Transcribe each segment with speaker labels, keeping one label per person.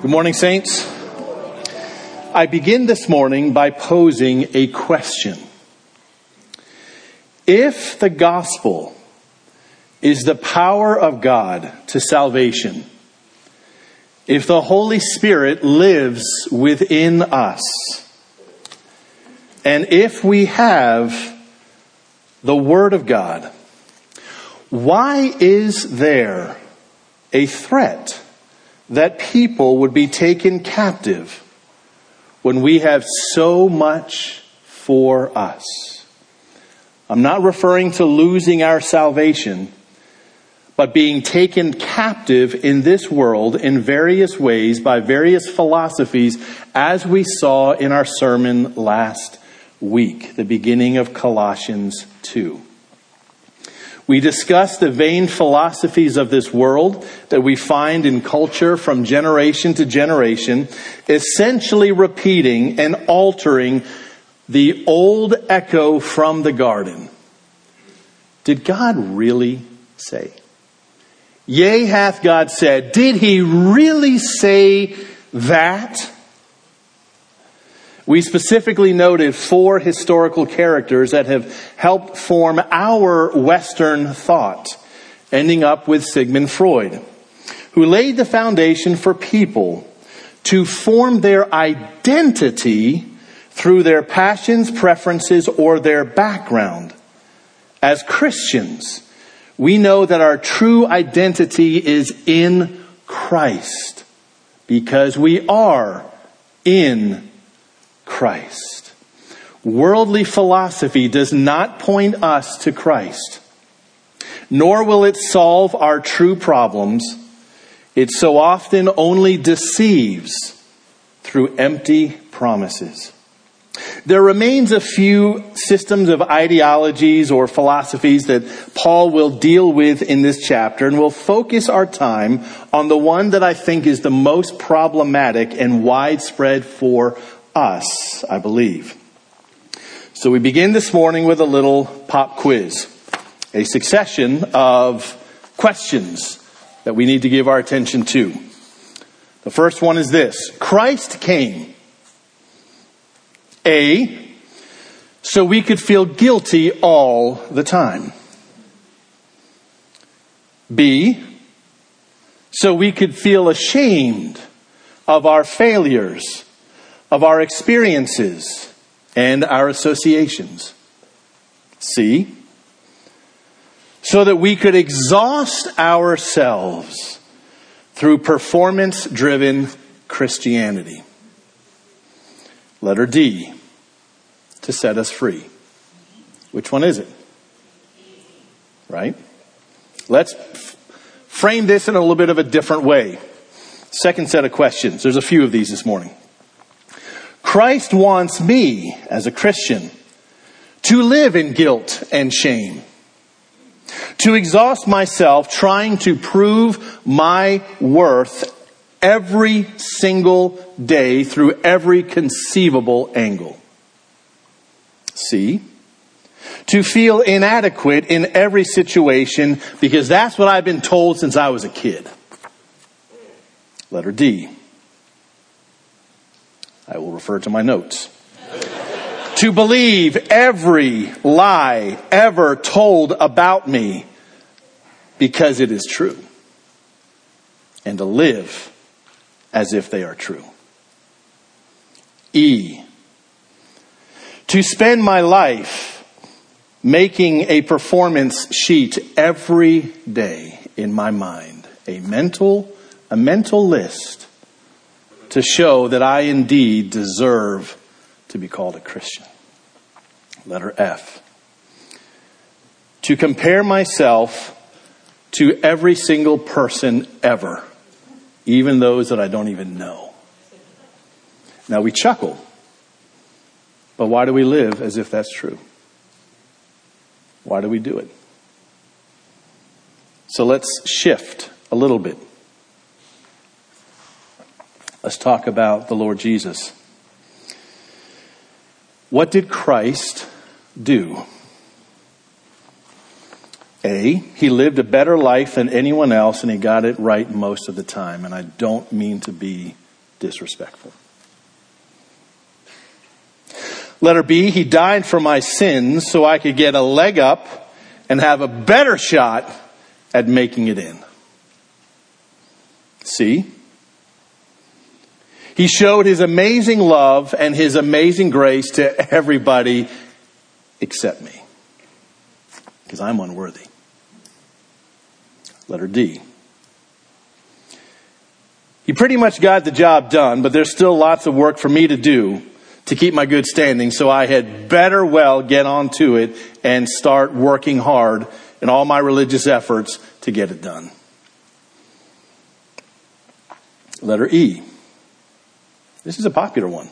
Speaker 1: Good morning, Saints. I begin this morning by posing a question. If the gospel is the power of God to salvation, if the Holy Spirit lives within us, and if we have the Word of God, why is there a threat that people would be taken captive when we have so much for us. I'm not referring to losing our salvation, but being taken captive in this world in various ways by various philosophies, as we saw in our sermon last week, the beginning of Colossians 2. We discuss the vain philosophies of this world that we find in culture from generation to generation, essentially repeating and altering the old echo from the garden. Did God really say? Yea, hath God said. Did he really say that? We specifically noted four historical characters that have helped form our Western thought, ending up with Sigmund Freud, who laid the foundation for people to form their identity through their passions, preferences, or their background. As Christians, we know that our true identity is in Christ because we are in Christ. Worldly philosophy does not point us to Christ, nor will it solve our true problems. It so often only deceives through empty promises. There remains a few systems of ideologies or philosophies that Paul will deal with in this chapter, and we'll focus our time on the one that I think is the most problematic and widespread for us, I believe. So we begin this morning with a little pop quiz, a succession of questions that we need to give our attention to. The first one is this Christ came. A, so we could feel guilty all the time. B, so we could feel ashamed of our failures of our experiences and our associations. See? So that we could exhaust ourselves through performance driven Christianity. Letter D, to set us free. Which one is it? Right? Let's frame this in a little bit of a different way. Second set of questions. There's a few of these this morning. Christ wants me as a Christian to live in guilt and shame, to exhaust myself trying to prove my worth every single day through every conceivable angle. See? To feel inadequate in every situation because that's what I've been told since I was a kid. Letter D I will refer to my notes. to believe every lie ever told about me because it is true. And to live as if they are true. E. To spend my life making a performance sheet every day in my mind, a mental, a mental list to show that I indeed deserve to be called a Christian. Letter F. To compare myself to every single person ever, even those that I don't even know. Now we chuckle, but why do we live as if that's true? Why do we do it? So let's shift a little bit. Let's talk about the Lord Jesus. What did Christ do? A, he lived a better life than anyone else and he got it right most of the time. And I don't mean to be disrespectful. Letter B, he died for my sins so I could get a leg up and have a better shot at making it in. See? He showed his amazing love and his amazing grace to everybody except me. Because I'm unworthy. Letter D. He pretty much got the job done, but there's still lots of work for me to do to keep my good standing, so I had better well get on to it and start working hard in all my religious efforts to get it done. Letter E. This is a popular one.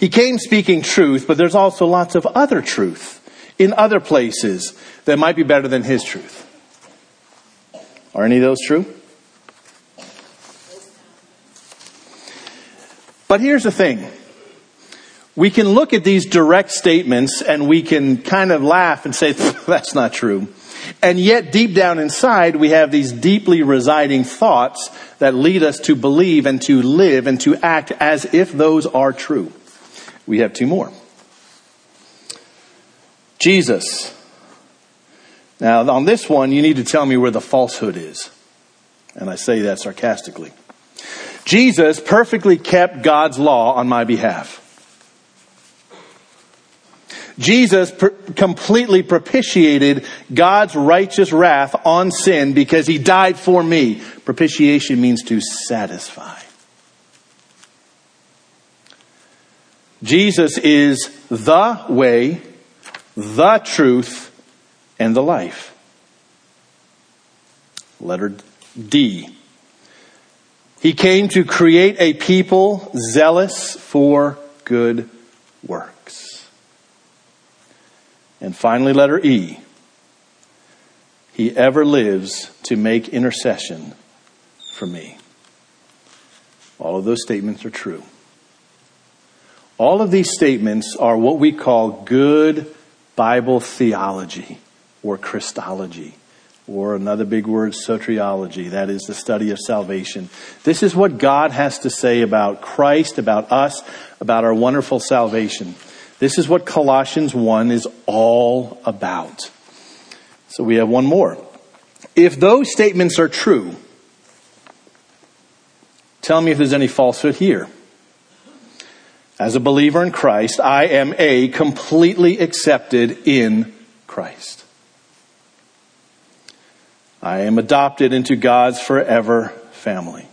Speaker 1: He came speaking truth, but there's also lots of other truth in other places that might be better than his truth. Are any of those true? But here's the thing. We can look at these direct statements and we can kind of laugh and say, that's not true. And yet deep down inside, we have these deeply residing thoughts that lead us to believe and to live and to act as if those are true. We have two more. Jesus. Now, on this one, you need to tell me where the falsehood is. And I say that sarcastically. Jesus perfectly kept God's law on my behalf. Jesus per- completely propitiated God's righteous wrath on sin because he died for me. Propitiation means to satisfy. Jesus is the way, the truth, and the life. Letter D. He came to create a people zealous for good works. And finally, letter E. He ever lives to make intercession for me. All of those statements are true. All of these statements are what we call good Bible theology or Christology or another big word, soteriology. That is the study of salvation. This is what God has to say about Christ, about us, about our wonderful salvation. This is what Colossians 1 is all about. So we have one more. If those statements are true, tell me if there's any falsehood here. As a believer in Christ, I am a completely accepted in Christ. I am adopted into God's forever family.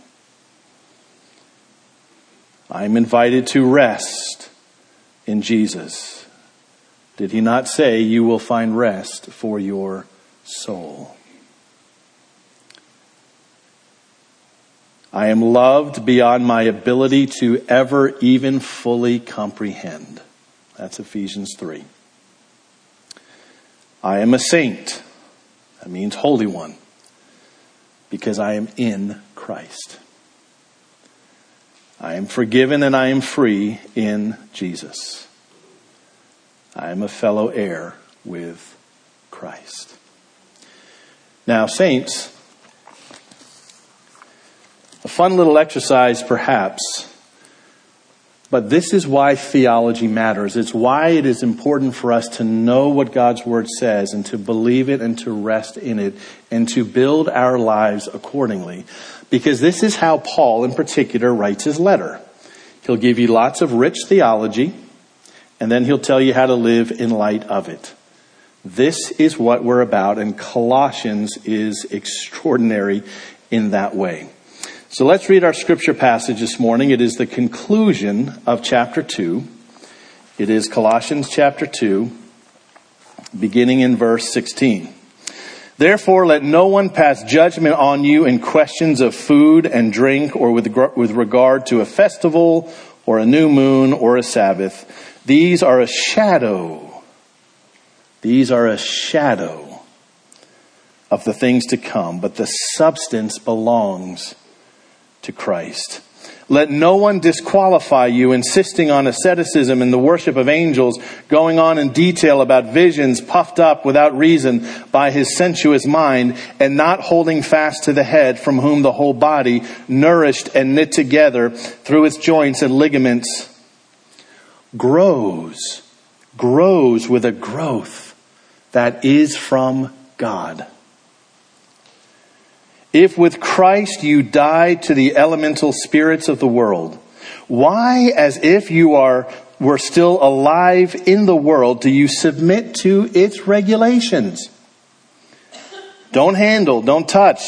Speaker 1: I am invited to rest in Jesus. Did he not say, You will find rest for your soul? I am loved beyond my ability to ever even fully comprehend. That's Ephesians 3. I am a saint. That means holy one because I am in Christ. I am forgiven and I am free in Jesus. I am a fellow heir with Christ. Now, saints, a fun little exercise perhaps but this is why theology matters. It's why it is important for us to know what God's Word says and to believe it and to rest in it and to build our lives accordingly. Because this is how Paul in particular writes his letter. He'll give you lots of rich theology and then he'll tell you how to live in light of it. This is what we're about and Colossians is extraordinary in that way. So let's read our scripture passage this morning. It is the conclusion of chapter 2. It is Colossians chapter 2, beginning in verse 16. Therefore, let no one pass judgment on you in questions of food and drink or with, with regard to a festival or a new moon or a Sabbath. These are a shadow. These are a shadow of the things to come, but the substance belongs to Christ. Let no one disqualify you, insisting on asceticism and the worship of angels, going on in detail about visions puffed up without reason by his sensuous mind, and not holding fast to the head, from whom the whole body, nourished and knit together through its joints and ligaments, grows, grows with a growth that is from God. If with Christ you died to the elemental spirits of the world, why, as if you are, were still alive in the world, do you submit to its regulations? Don't handle, don't touch,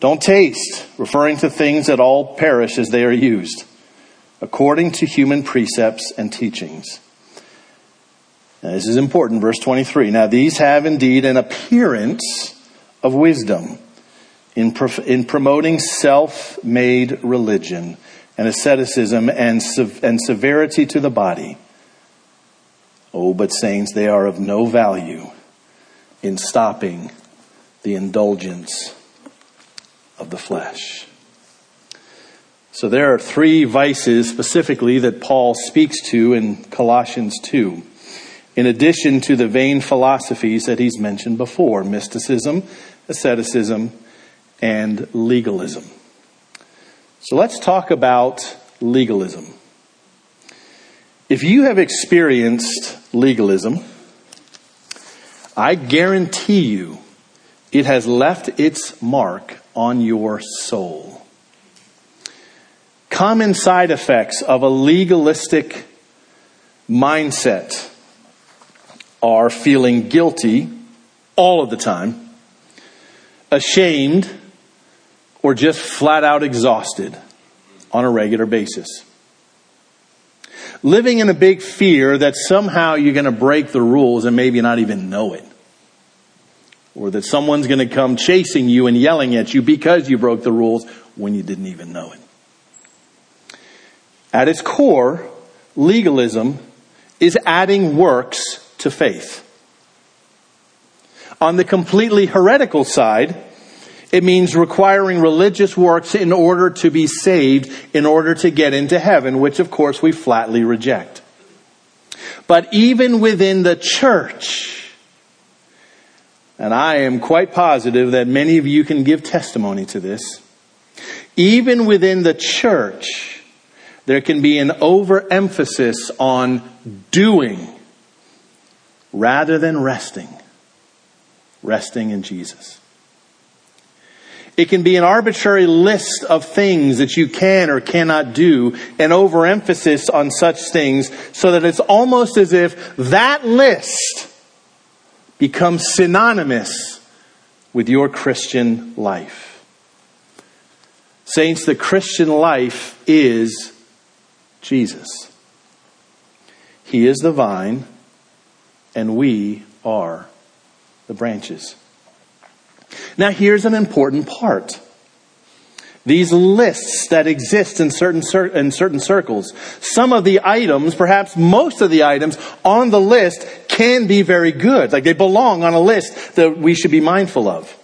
Speaker 1: don't taste, referring to things that all perish as they are used, according to human precepts and teachings. Now, this is important, verse 23. Now, these have indeed an appearance of wisdom in, in promoting self made religion and asceticism and, and severity to the body. Oh, but saints, they are of no value in stopping the indulgence of the flesh. So there are three vices specifically that Paul speaks to in Colossians 2, in addition to the vain philosophies that he's mentioned before mysticism, asceticism, and legalism. So let's talk about legalism. If you have experienced legalism, I guarantee you it has left its mark on your soul. Common side effects of a legalistic mindset are feeling guilty all of the time, ashamed or just flat out exhausted on a regular basis. Living in a big fear that somehow you're going to break the rules and maybe not even know it. Or that someone's going to come chasing you and yelling at you because you broke the rules when you didn't even know it. At its core, legalism is adding works to faith. On the completely heretical side, it means requiring religious works in order to be saved, in order to get into heaven, which of course we flatly reject. But even within the church, and I am quite positive that many of you can give testimony to this, even within the church, there can be an overemphasis on doing rather than resting. Resting in Jesus. It can be an arbitrary list of things that you can or cannot do, an overemphasis on such things, so that it's almost as if that list becomes synonymous with your Christian life. Saints, the Christian life is Jesus. He is the vine, and we are the branches. Now here's an important part. These lists that exist in certain, in certain circles, some of the items, perhaps most of the items on the list can be very good. Like they belong on a list that we should be mindful of.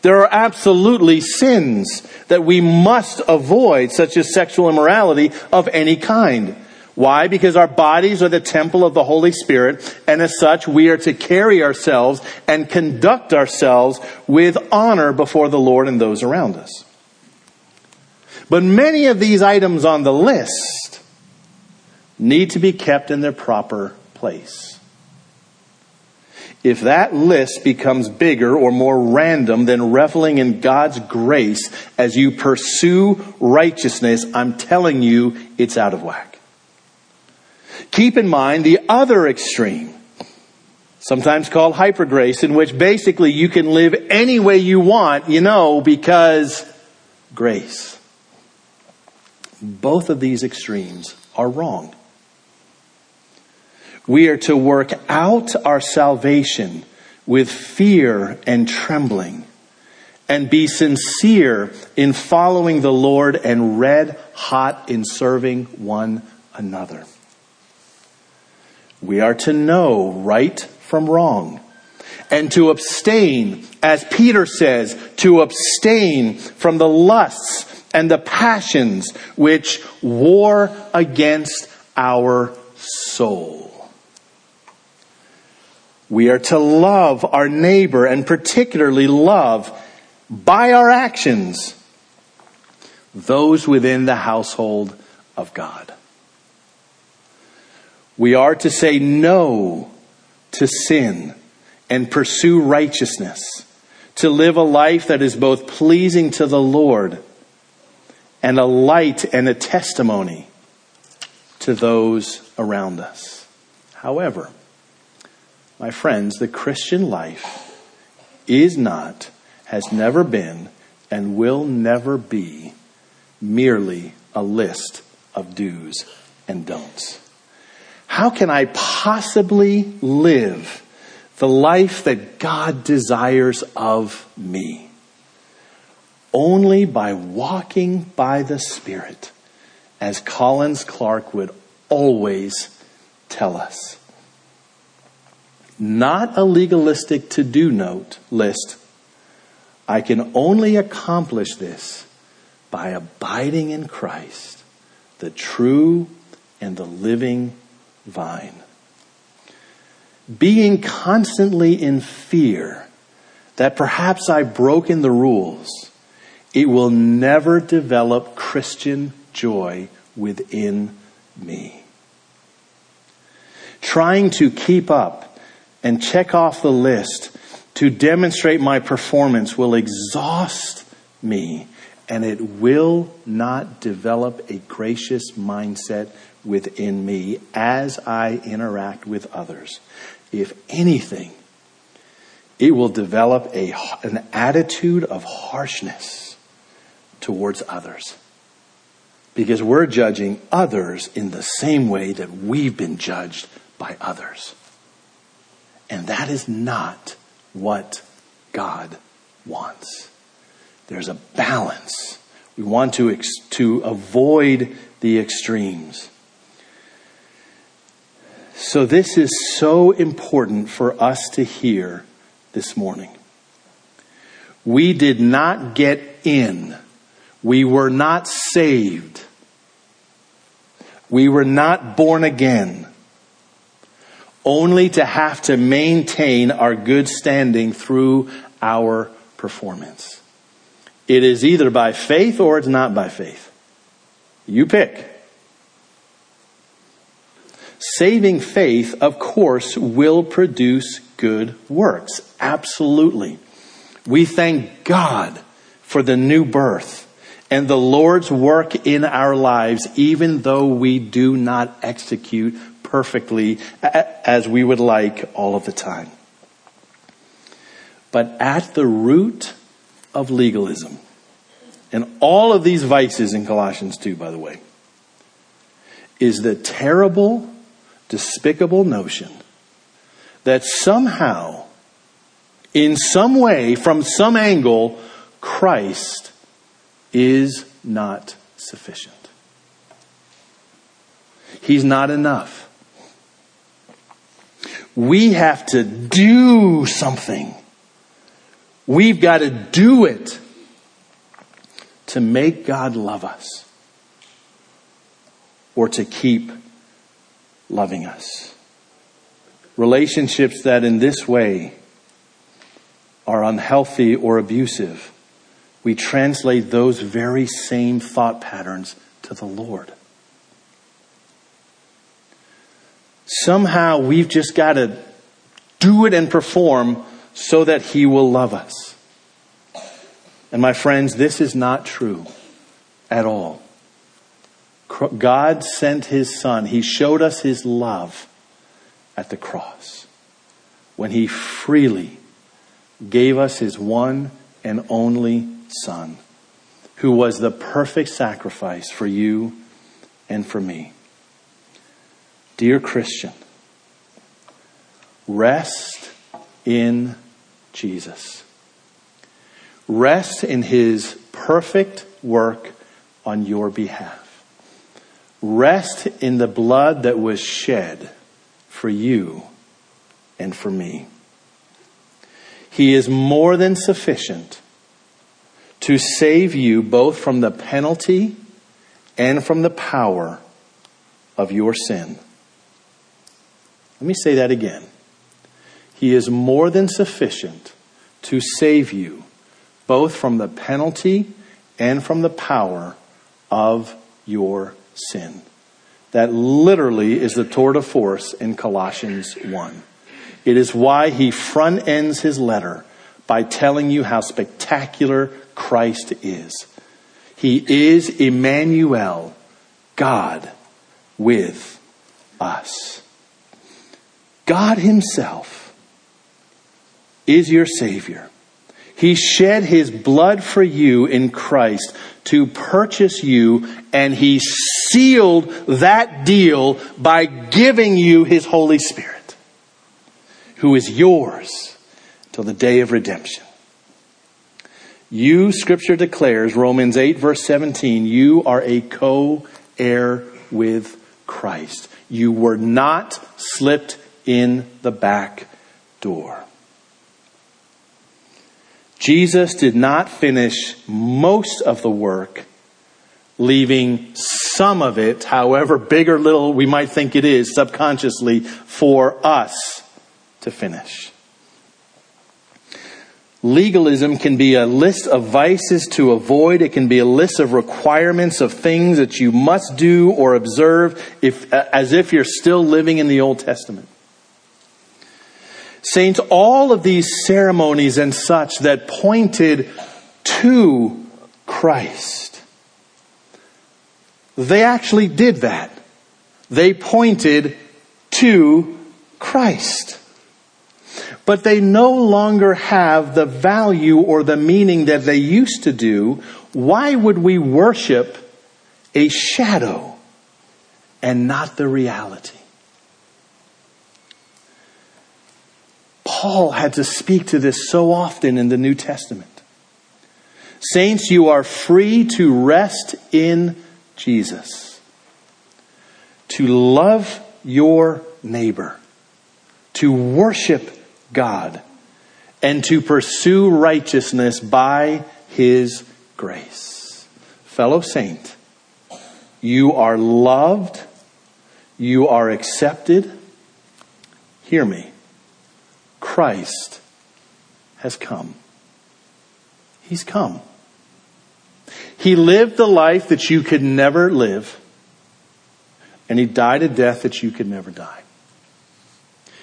Speaker 1: There are absolutely sins that we must avoid, such as sexual immorality of any kind. Why? Because our bodies are the temple of the Holy Spirit, and as such, we are to carry ourselves and conduct ourselves with honor before the Lord and those around us. But many of these items on the list need to be kept in their proper place. If that list becomes bigger or more random than reveling in God's grace as you pursue righteousness, I'm telling you, it's out of whack. Keep in mind the other extreme, sometimes called hypergrace, in which basically you can live any way you want, you know, because grace. Both of these extremes are wrong. We are to work out our salvation with fear and trembling and be sincere in following the Lord and red hot in serving one another. We are to know right from wrong and to abstain, as Peter says, to abstain from the lusts and the passions which war against our soul. We are to love our neighbor and particularly love by our actions those within the household of God. We are to say no to sin and pursue righteousness, to live a life that is both pleasing to the Lord and a light and a testimony to those around us. However, my friends, the Christian life is not, has never been, and will never be merely a list of do's and don'ts. How can I possibly live the life that God desires of me? Only by walking by the Spirit, as Collins Clark would always tell us. Not a legalistic to do note list. I can only accomplish this by abiding in Christ, the true and the living vine. Being constantly in fear that perhaps I've broken the rules, it will never develop Christian joy within me. Trying to keep up and check off the list to demonstrate my performance will exhaust me and it will not develop a gracious mindset within me as I interact with others. If anything, it will develop a, an attitude of harshness towards others. Because we're judging others in the same way that we've been judged by others. And that is not what God wants. There's a balance. We want to, ex- to avoid the extremes. So, this is so important for us to hear this morning. We did not get in, we were not saved, we were not born again, only to have to maintain our good standing through our performance. It is either by faith or it's not by faith. You pick. Saving faith, of course, will produce good works. Absolutely. We thank God for the new birth and the Lord's work in our lives, even though we do not execute perfectly as we would like all of the time. But at the root of legalism. And all of these vices in Colossians 2, by the way, is the terrible, despicable notion that somehow, in some way, from some angle, Christ is not sufficient. He's not enough. We have to do something We've got to do it to make God love us or to keep loving us. Relationships that in this way are unhealthy or abusive, we translate those very same thought patterns to the Lord. Somehow we've just got to do it and perform so that he will love us. And my friends, this is not true at all. God sent his son. He showed us his love at the cross when he freely gave us his one and only son who was the perfect sacrifice for you and for me. Dear Christian, rest in Jesus. Rest in his perfect work on your behalf. Rest in the blood that was shed for you and for me. He is more than sufficient to save you both from the penalty and from the power of your sin. Let me say that again. He is more than sufficient to save you both from the penalty and from the power of your sin. That literally is the tour de force in Colossians 1. It is why he front ends his letter by telling you how spectacular Christ is. He is Emmanuel, God with us. God Himself is your Savior. He shed His blood for you in Christ to purchase you, and He sealed that deal by giving you His Holy Spirit, who is yours till the day of redemption. You, Scripture declares, Romans 8, verse 17, you are a co heir with Christ. You were not slipped in the back door. Jesus did not finish most of the work, leaving some of it, however big or little we might think it is, subconsciously for us to finish. Legalism can be a list of vices to avoid. It can be a list of requirements of things that you must do or observe if, as if you're still living in the Old Testament. Saints, all of these ceremonies and such that pointed to Christ, they actually did that. They pointed to Christ but they no longer have the value or the meaning that they used to do, why would we worship a shadow and not the reality? Paul had to speak to this so often in the New Testament. Saints, you are free to rest in Jesus, to love your neighbor, to worship God and to pursue righteousness by His grace. Fellow saint, you are loved, you are accepted. Hear me. Christ has come. He's come. He lived the life that you could never live, and He died a death that you could never die.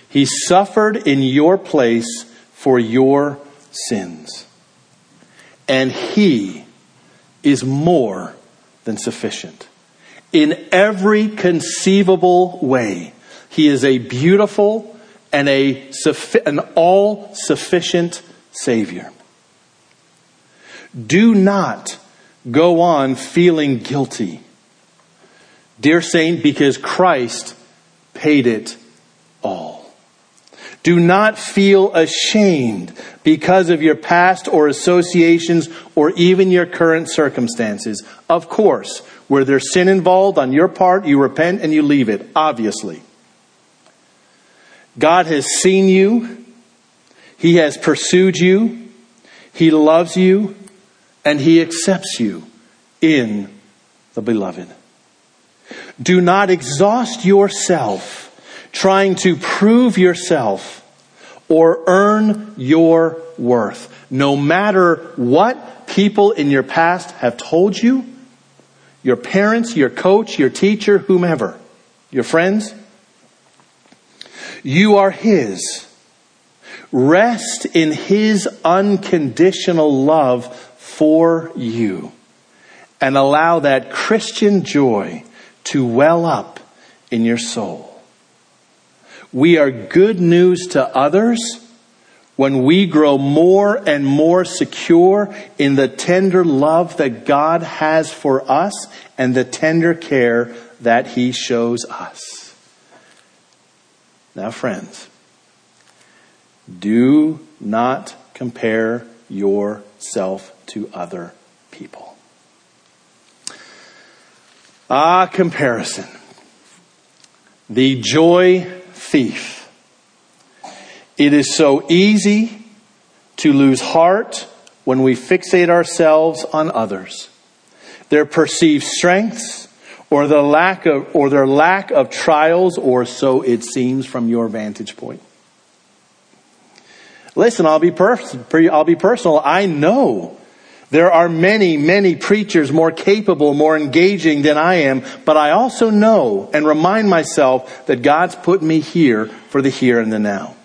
Speaker 1: He suffered in your place for your sins. And He is more than sufficient. In every conceivable way, He is a beautiful and a, an all sufficient Savior. Do not go on feeling guilty, dear Saint, because Christ paid it all. Do not feel ashamed because of your past or associations or even your current circumstances. Of course, where there's sin involved on your part, you repent and you leave it, obviously. God has seen you. He has pursued you. He loves you and he accepts you in the beloved. Do not exhaust yourself trying to prove yourself or earn your worth. No matter what people in your past have told you, your parents, your coach, your teacher, whomever, your friends, you are His. Rest in His unconditional love for you and allow that Christian joy to well up in your soul. We are good news to others when we grow more and more secure in the tender love that God has for us and the tender care that He shows us. Now, friends, do not compare yourself to other people. Ah, comparison. The joy thief. It is so easy to lose heart when we fixate ourselves on others, their perceived strengths, or the lack of, or their lack of trials, or so it seems from your vantage point. Listen, I'll be, pers- I'll be personal. I know there are many, many preachers more capable, more engaging than I am, but I also know and remind myself that God's put me here for the here and the now.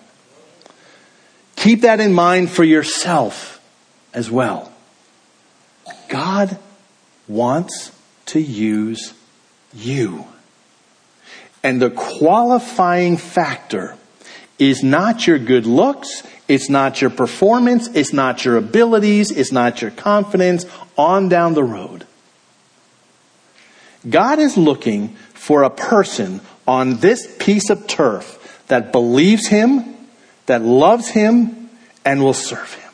Speaker 1: Keep that in mind for yourself as well. God wants to use you. And the qualifying factor is not your good looks, it's not your performance, it's not your abilities, it's not your confidence, on down the road. God is looking for a person on this piece of turf that believes Him, that loves Him, and will serve Him.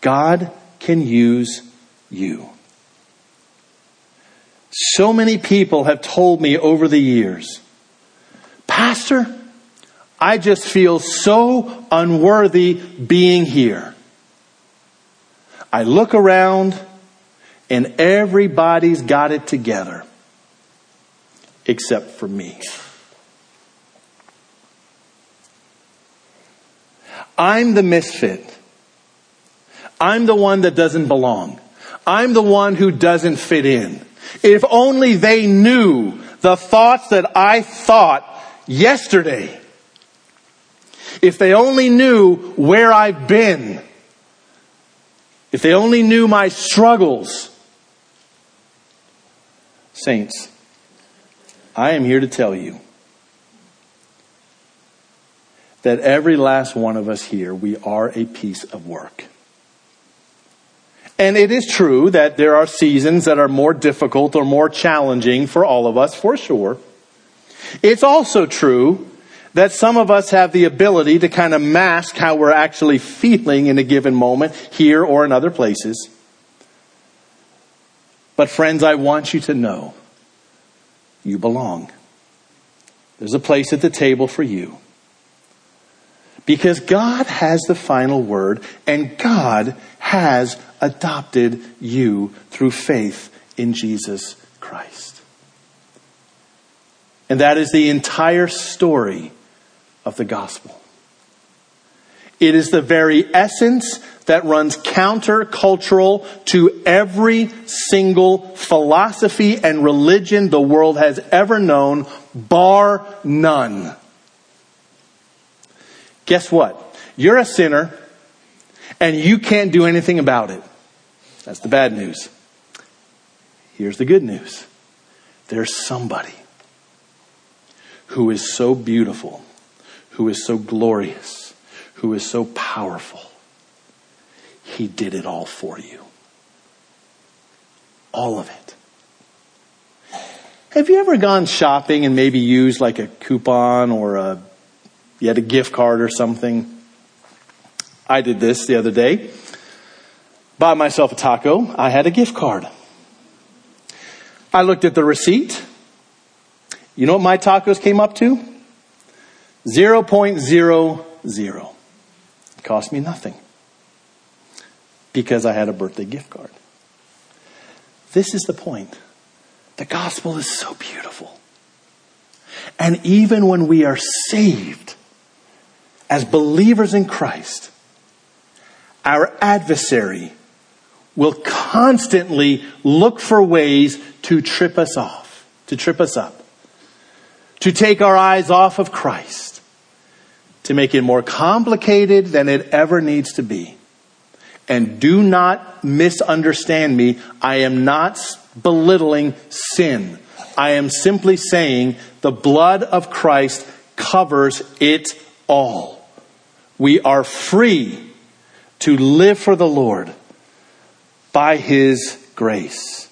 Speaker 1: God can use you. So many people have told me over the years, Pastor, I just feel so unworthy being here. I look around and everybody's got it together except for me. I'm the misfit. I'm the one that doesn't belong. I'm the one who doesn't fit in. If only they knew the thoughts that I thought yesterday. If they only knew where I've been. If they only knew my struggles. Saints, I am here to tell you that every last one of us here, we are a piece of work. And it is true that there are seasons that are more difficult or more challenging for all of us, for sure. It's also true that some of us have the ability to kind of mask how we're actually feeling in a given moment here or in other places. But friends, I want you to know you belong. There's a place at the table for you. Because God has the final word and God has adopted you through faith in Jesus Christ. And that is the entire story of the gospel. It is the very essence that runs countercultural to every single philosophy and religion the world has ever known, bar none. Guess what? You're a sinner and you can't do anything about it. That's the bad news. Here's the good news. There's somebody who is so beautiful, who is so glorious, who is so powerful. He did it all for you. All of it. Have you ever gone shopping and maybe used like a coupon or a, you had a gift card or something? I did this the other day bought myself a taco. I had a gift card. I looked at the receipt. You know what my tacos came up to? 0.00. It cost me nothing because I had a birthday gift card. This is the point. The gospel is so beautiful. And even when we are saved as believers in Christ, our adversary will constantly look for ways to trip us off, to trip us up, to take our eyes off of Christ, to make it more complicated than it ever needs to be. And do not misunderstand me. I am not belittling sin. I am simply saying the blood of Christ covers it all. We are free to live for the Lord by His grace.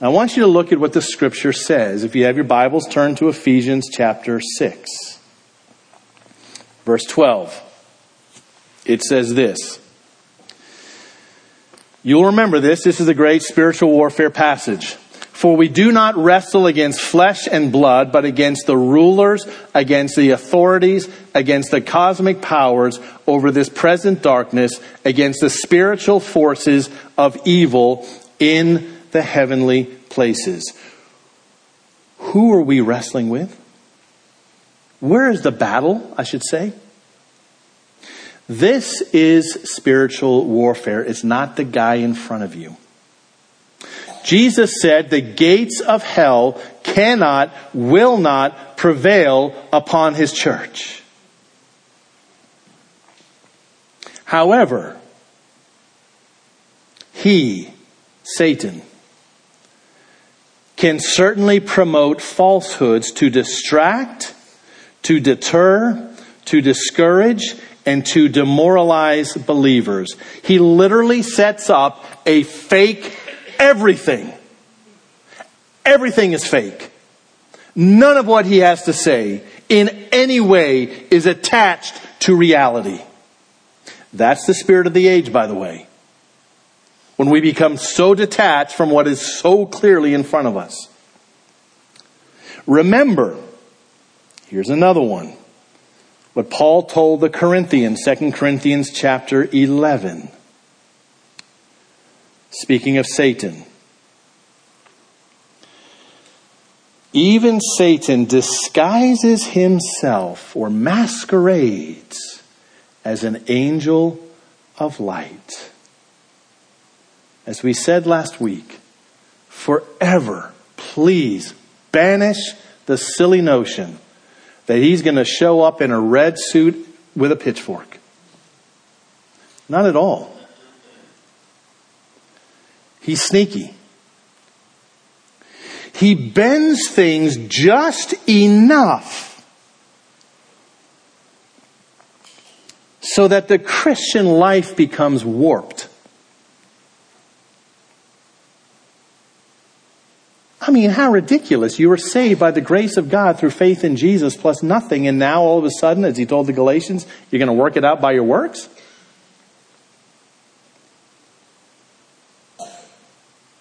Speaker 1: I want you to look at what the scripture says. If you have your Bibles, turn to Ephesians chapter 6, verse 12. It says this. You'll remember this. This is a great spiritual warfare passage. For we do not wrestle against flesh and blood, but against the rulers, against the authorities, against the cosmic powers over this present darkness, against the spiritual forces of evil in the heavenly places. Who are we wrestling with? Where is the battle, I should say? This is spiritual warfare. It's not the guy in front of you. Jesus said the gates of hell cannot, will not prevail upon his church. However, he, Satan, can certainly promote falsehoods to distract, to deter, to discourage, and to demoralize believers. He literally sets up a fake everything. Everything is fake. None of what he has to say in any way is attached to reality. That's the spirit of the age, by the way. When we become so detached from what is so clearly in front of us. Remember, here's another one. What Paul told the Corinthians, 2 Corinthians chapter 11. Speaking of Satan. Even Satan disguises himself or masquerades as an angel of light. As we said last week, forever, please banish the silly notion that he's going to show up in a red suit with a pitchfork. Not at all. He's sneaky. He bends things just enough so that the Christian life becomes warped. I mean, how ridiculous. You were saved by the grace of God through faith in Jesus plus nothing, and now all of a sudden, as he told the Galatians, you're going to work it out by your works?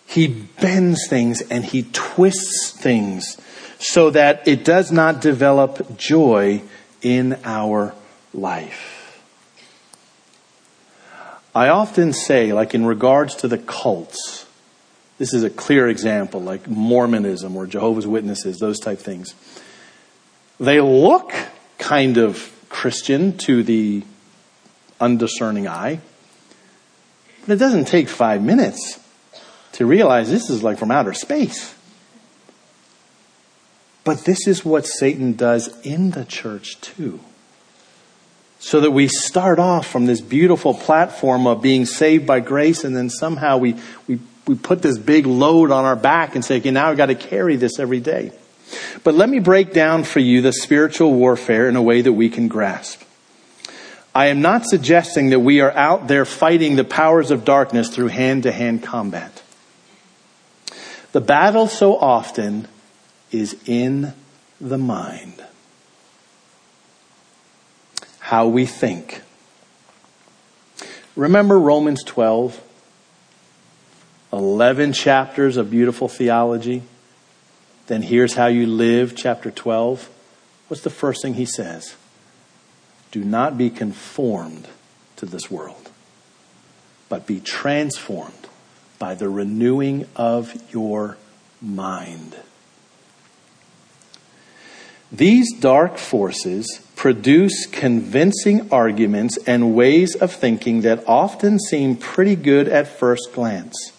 Speaker 1: He bends things and he twists things so that it does not develop joy in our life. I often say, like in regards to the cults, this is a clear example, like Mormonism or Jehovah's Witnesses, those type things. They look kind of Christian to the undiscerning eye, but it doesn't take five minutes to realize this is like from outer space. But this is what Satan does in the church too. So that we start off from this beautiful platform of being saved by grace and then somehow we, we, we put this big load on our back and say, okay, now I've got to carry this every day. But let me break down for you the spiritual warfare in a way that we can grasp. I am not suggesting that we are out there fighting the powers of darkness through hand to hand combat. The battle so often is in the mind. How we think. Remember Romans 12? 11 chapters of beautiful theology. Then here's how you live, chapter 12. What's the first thing he says? Do not be conformed to this world, but be transformed by the renewing of your mind. These dark forces produce convincing arguments and ways of thinking that often seem pretty good at first glance.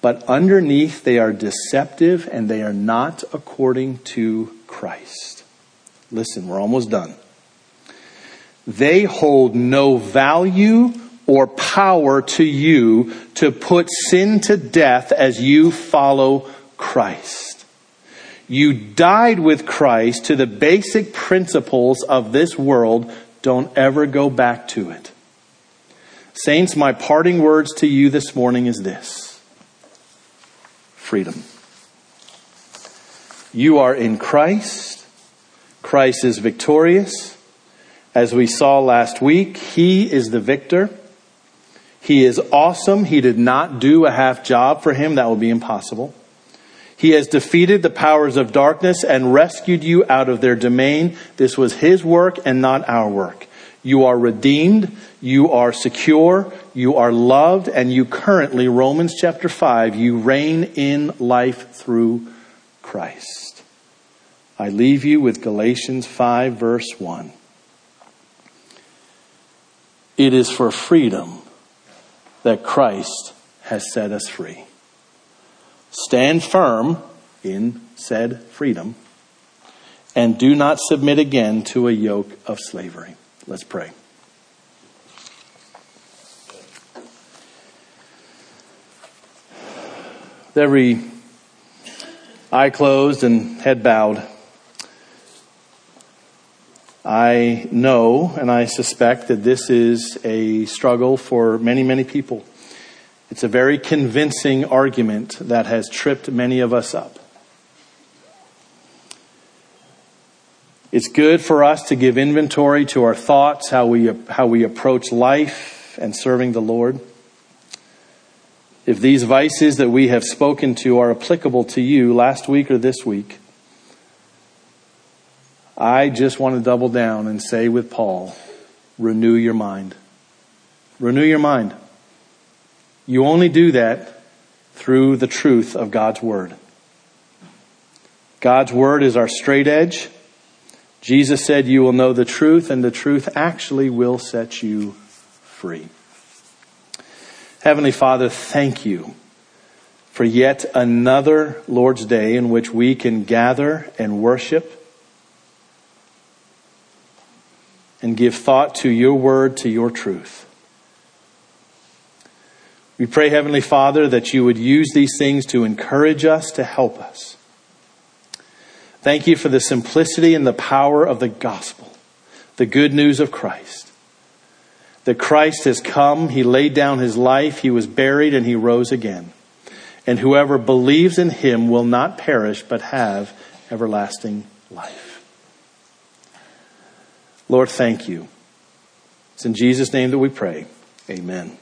Speaker 1: But underneath, they are deceptive and they are not according to Christ. Listen, we're almost done. They hold no value or power to you to put sin to death as you follow Christ. You died with Christ to the basic principles of this world. Don't ever go back to it. Saints, my parting words to you this morning is this freedom. You are in Christ. Christ is victorious. As we saw last week, He is the victor. He is awesome. He did not do a half job for him. That would be impossible. He has defeated the powers of darkness and rescued you out of their domain. This was his work and not our work. You are redeemed, you are secure, you are loved, and you currently, Romans chapter 5, you reign in life through Christ. I leave you with Galatians 5, verse 1. It is for freedom that Christ has set us free. Stand firm in said freedom and do not submit again to a yoke of slavery. Let's pray. With every eye closed and head bowed, I know and I suspect that this is a struggle for many, many people. It's a very convincing argument that has tripped many of us up. It's good for us to give inventory to our thoughts, how we, how we approach life and serving the Lord. If these vices that we have spoken to are applicable to you last week or this week, I just want to double down and say with Paul, renew your mind. Renew your mind. You only do that through the truth of God's Word. God's Word is our straight edge. Jesus said, You will know the truth, and the truth actually will set you free. Heavenly Father, thank you for yet another Lord's Day in which we can gather and worship and give thought to your word, to your truth. We pray, Heavenly Father, that you would use these things to encourage us, to help us. Thank you for the simplicity and the power of the gospel, the good news of Christ. That Christ has come, He laid down His life, He was buried, and He rose again. And whoever believes in Him will not perish, but have everlasting life. Lord, thank you. It's in Jesus' name that we pray. Amen.